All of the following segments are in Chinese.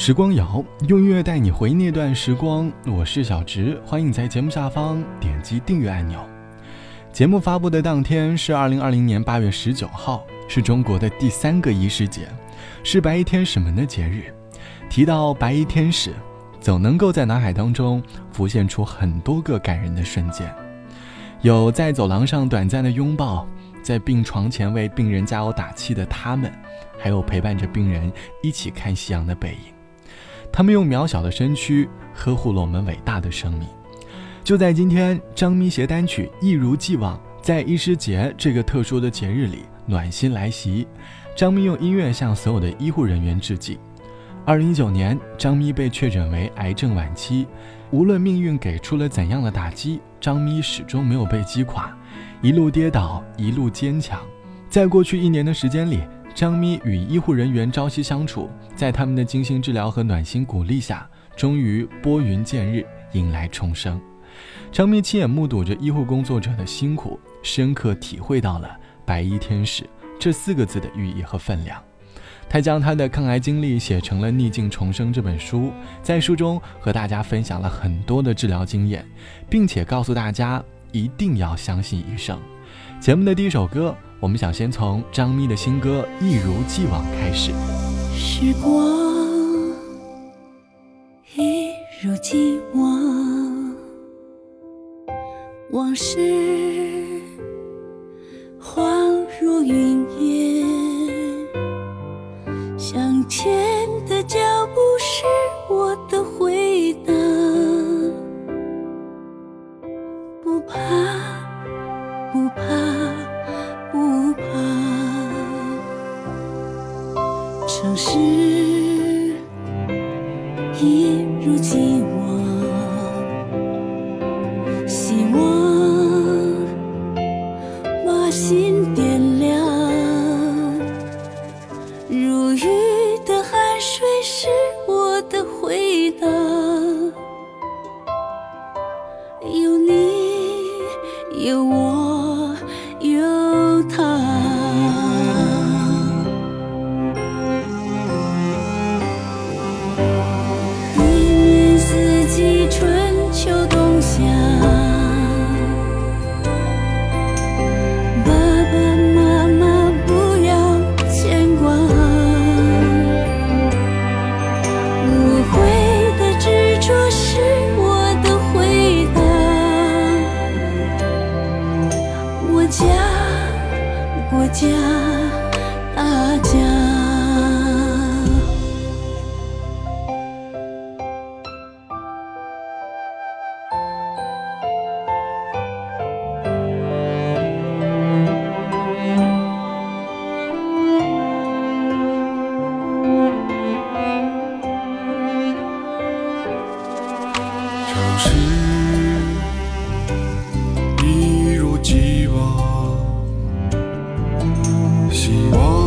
时光谣用音乐带你回那段时光，我是小植，欢迎在节目下方点击订阅按钮。节目发布的当天是二零二零年八月十九号，是中国的第三个仪式节，是白衣天使们的节日。提到白衣天使，总能够在脑海当中浮现出很多个感人的瞬间，有在走廊上短暂的拥抱，在病床前为病人加油打气的他们，还有陪伴着病人一起看夕阳的背影。他们用渺小的身躯呵护了我们伟大的生命。就在今天，张咪携单曲一如既往，在医师节这个特殊的节日里暖心来袭。张咪用音乐向所有的医护人员致敬。二零一九年，张咪被确诊为癌症晚期，无论命运给出了怎样的打击，张咪始终没有被击垮，一路跌倒，一路坚强。在过去一年的时间里。张咪与医护人员朝夕相处，在他们的精心治疗和暖心鼓励下，终于拨云见日，迎来重生。张咪亲眼目睹着医护工作者的辛苦，深刻体会到了“白衣天使”这四个字的寓意和分量。他将他的抗癌经历写成了《逆境重生》这本书，在书中和大家分享了很多的治疗经验，并且告诉大家一定要相信医生。节目的第一首歌。我们想先从张咪的新歌《一如既往》开始。时光一如既往，往事是家，希望。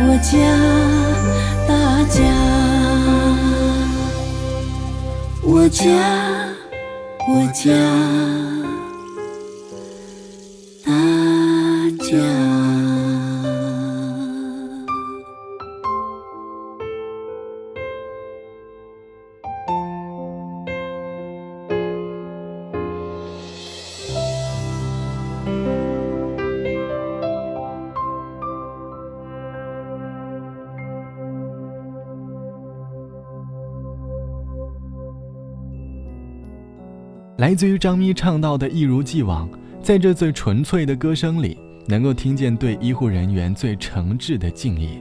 我家大家，我家，我家。来自于张咪唱到的一如既往，在这最纯粹的歌声里，能够听见对医护人员最诚挚的敬意。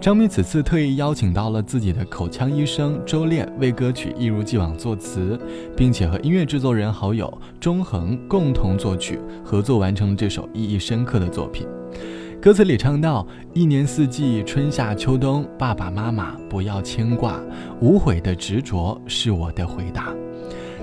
张咪此次特意邀请到了自己的口腔医生周炼为歌曲一如既往作词，并且和音乐制作人好友钟恒共同作曲，合作完成了这首意义深刻的作品。歌词里唱到：“一年四季，春夏秋冬，爸爸妈妈不要牵挂，无悔的执着是我的回答。”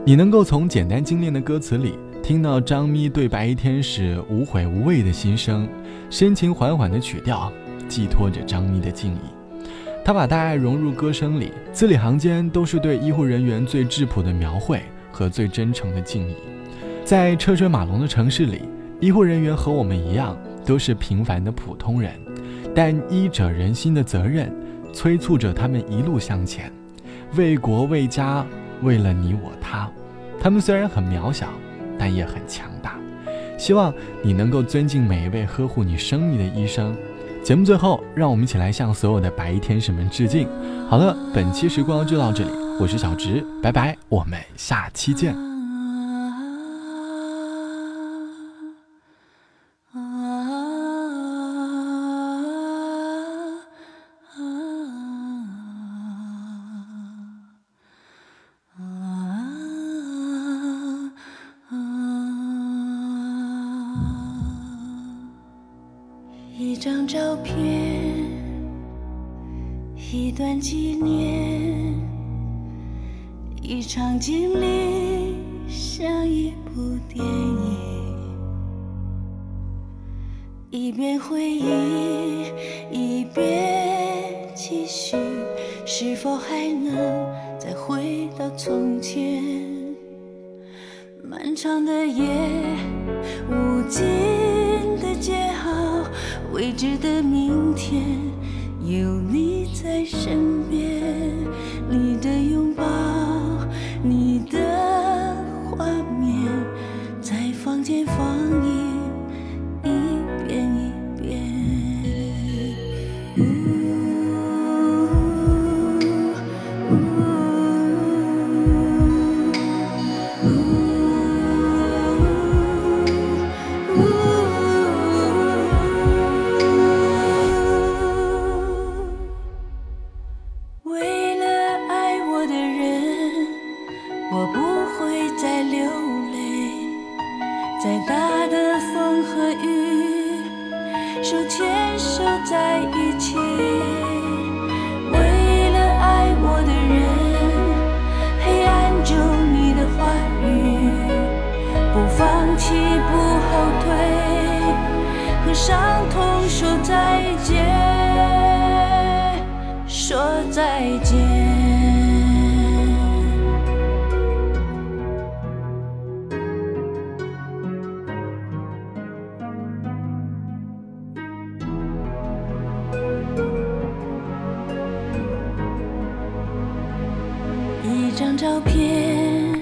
你能够从简单精炼的歌词里听到张咪对白衣天使无悔无畏的心声，深情缓缓的曲调寄托着张咪的敬意。他把大爱融入歌声里，字里行间都是对医护人员最质朴的描绘和最真诚的敬意。在车水马龙的城市里，医护人员和我们一样，都是平凡的普通人，但医者仁心的责任催促着他们一路向前，为国为家。为了你我他，他们虽然很渺小，但也很强大。希望你能够尊敬每一位呵护你生命的医生。节目最后，让我们一起来向所有的白衣天使们致敬。好了，本期时光就到这里，我是小植，拜拜，我们下期见。张照片，一段纪念，一场经历，像一部电影。一边回忆，一边继续，是否还能再回到从前？漫长的夜，无尽的街号。未知的明天，有你在身再大的风和雨，手牵手在一起。为了爱我的人，黑暗中你的话语，不放弃，不后退，和伤痛说再见，说再照片，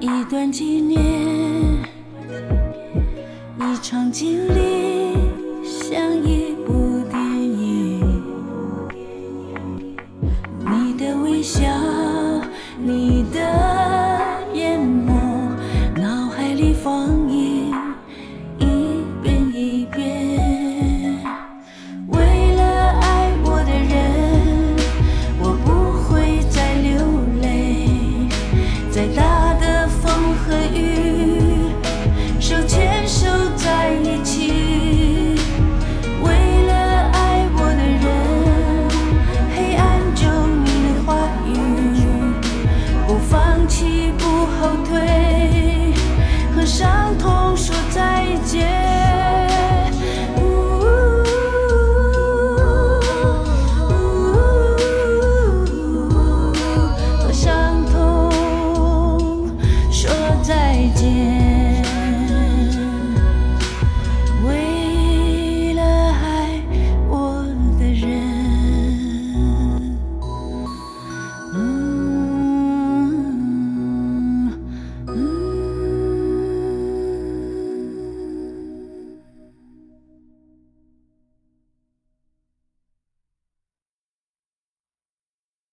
一段纪念，一场经历，像一